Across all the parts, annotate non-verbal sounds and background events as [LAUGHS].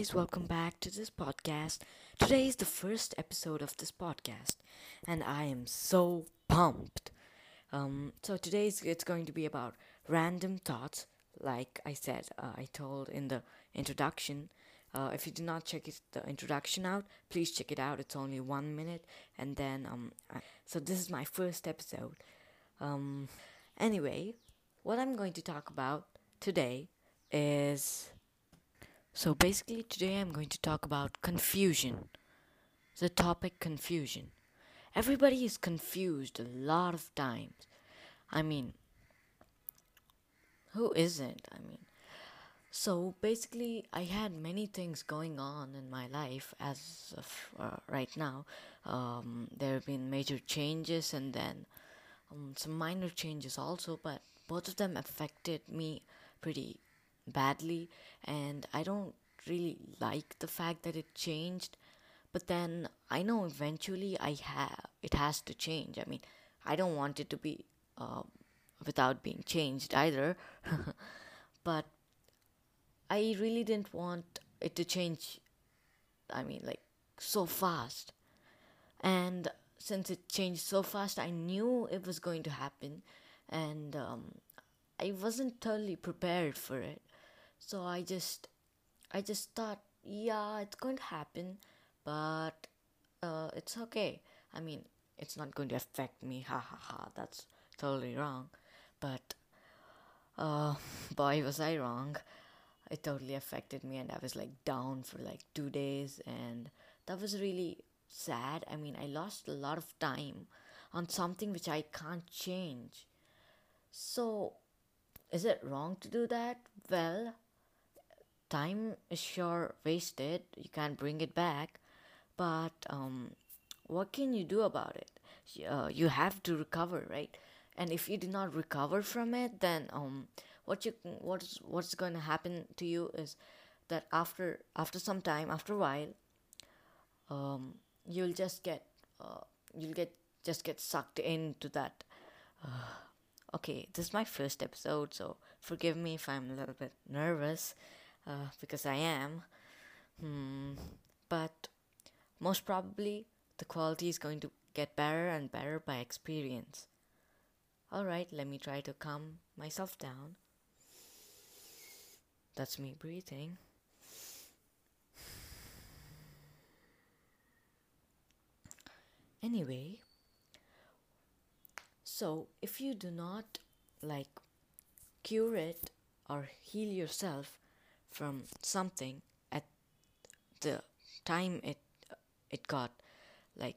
guys, welcome back to this podcast. Today is the first episode of this podcast, and I am so pumped. Um, so today's it's going to be about random thoughts. Like I said, uh, I told in the introduction. Uh, if you did not check it, the introduction out, please check it out. It's only one minute, and then um, I, so this is my first episode. Um, anyway, what I'm going to talk about today is so basically, today I'm going to talk about confusion. The topic confusion. Everybody is confused a lot of times. I mean, who isn't? I mean, so basically, I had many things going on in my life as of uh, right now. Um, there have been major changes and then um, some minor changes also, but both of them affected me pretty badly and I don't really like the fact that it changed. But then I know eventually I have it has to change. I mean I don't want it to be uh, without being changed either. [LAUGHS] But I really didn't want it to change I mean like so fast. And since it changed so fast I knew it was going to happen. And um, I wasn't totally prepared for it so I just I just thought, yeah, it's going to happen, but uh, it's okay. I mean, it's not going to affect me. Ha ha ha. That's totally wrong. But uh, [LAUGHS] boy, was I wrong. It totally affected me, and I was like down for like two days, and that was really sad. I mean, I lost a lot of time on something which I can't change. So, is it wrong to do that? Well, time is sure wasted you can't bring it back but um, what can you do about it? Uh, you have to recover right? And if you do not recover from it then um, what you what's what's going to happen to you is that after after some time after a while um, you'll just get uh, you'll get just get sucked into that uh, okay this is my first episode so forgive me if i'm a little bit nervous uh, because I am. Hmm. But most probably the quality is going to get better and better by experience. Alright, let me try to calm myself down. That's me breathing. Anyway, so if you do not like cure it or heal yourself, from something at the time it it got like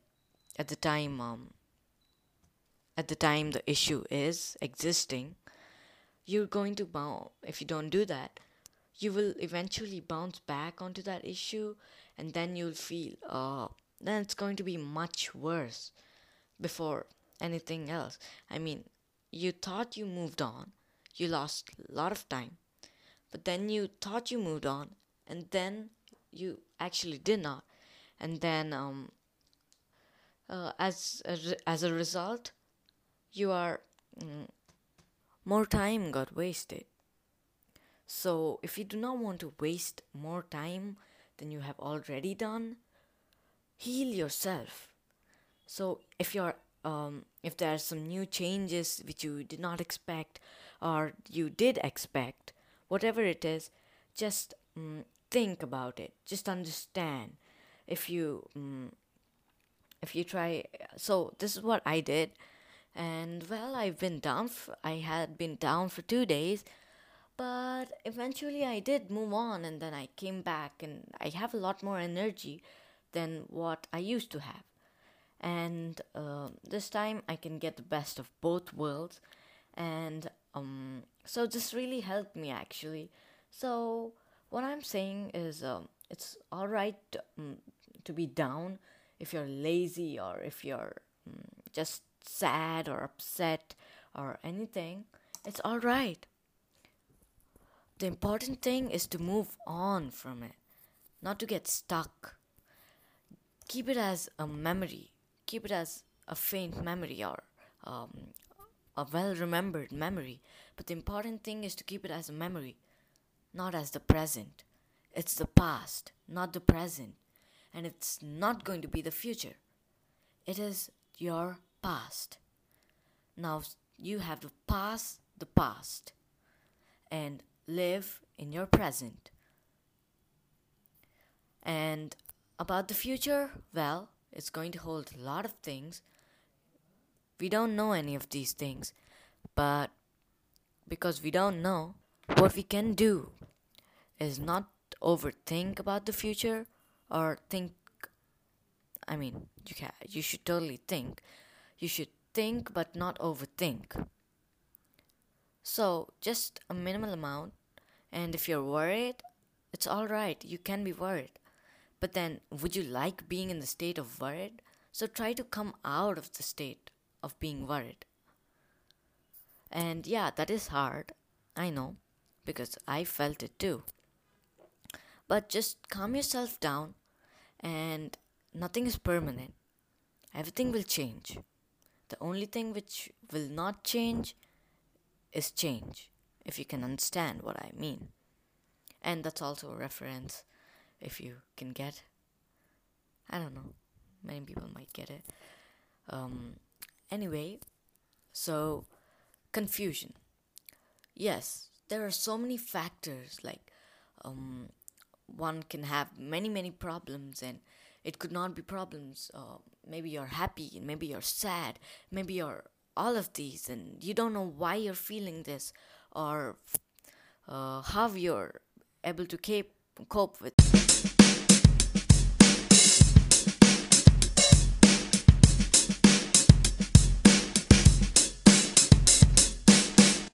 at the time um at the time the issue is existing you're going to bounce if you don't do that you will eventually bounce back onto that issue and then you'll feel uh then it's going to be much worse before anything else. I mean you thought you moved on you lost a lot of time but then you thought you moved on and then you actually did not. And then um, uh, as a, as a result you are mm, more time got wasted. So if you do not want to waste more time than you have already done heal yourself. So if you're um, if there are some new changes which you did not expect or you did expect whatever it is, just mm, think about it. Just understand. If you mm, if you try, so this is what I did, and well, I've been down. I had been down for two days, but eventually I did move on, and then I came back, and I have a lot more energy than what I used to have. And uh, this time I can get the best of both worlds, and um, so this really helped me actually. So what I'm saying is, um, it's all right um, to be down if you're lazy or if you're um, just sad or upset or anything. It's all right. The important thing is to move on from it, not to get stuck. Keep it as a memory. Keep it as a faint memory or um, a well remembered memory, but the important thing is to keep it as a memory, not as the present. It's the past, not the present. And it's not going to be the future. It is your past. Now you have to pass the past and live in your present. And about the future, well, it's going to hold a lot of things. We don't know any of these things, but because we don't know, what we can do is not overthink about the future or think I mean, you can you should totally think. You should think but not overthink. So, just a minimal amount and if you're worried, it's all right. You can be worried. But then would you like being in the state of worried? So try to come out of the state of being worried. And yeah, that is hard. I know because I felt it too. But just calm yourself down and nothing is permanent. Everything will change. The only thing which will not change is change, if you can understand what I mean. And that's also a reference, if you can get. I don't know. Many people might get it. Um, anyway, so confusion. Yes, there are so many factors like um, one can have many many problems and it could not be problems uh, maybe you're happy and maybe you're sad maybe you're all of these and you don't know why you're feeling this or uh, how you're able to cope, cope with